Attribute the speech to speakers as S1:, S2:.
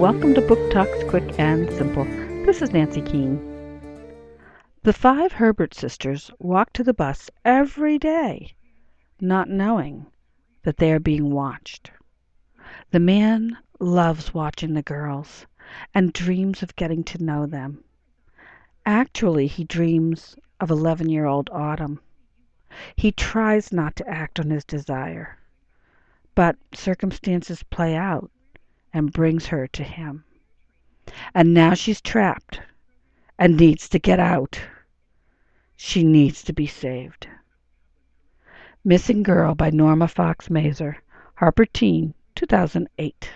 S1: Welcome to Book Talks Quick and Simple. This is Nancy Keane. The five Herbert sisters walk to the bus every day, not knowing that they are being watched. The man loves watching the girls and dreams of getting to know them. Actually, he dreams of 11 year old Autumn. He tries not to act on his desire, but circumstances play out and brings her to him. And now she's trapped and needs to get out. She needs to be saved. Missing Girl by Norma Fox Mazer, Harper Teen, 2008.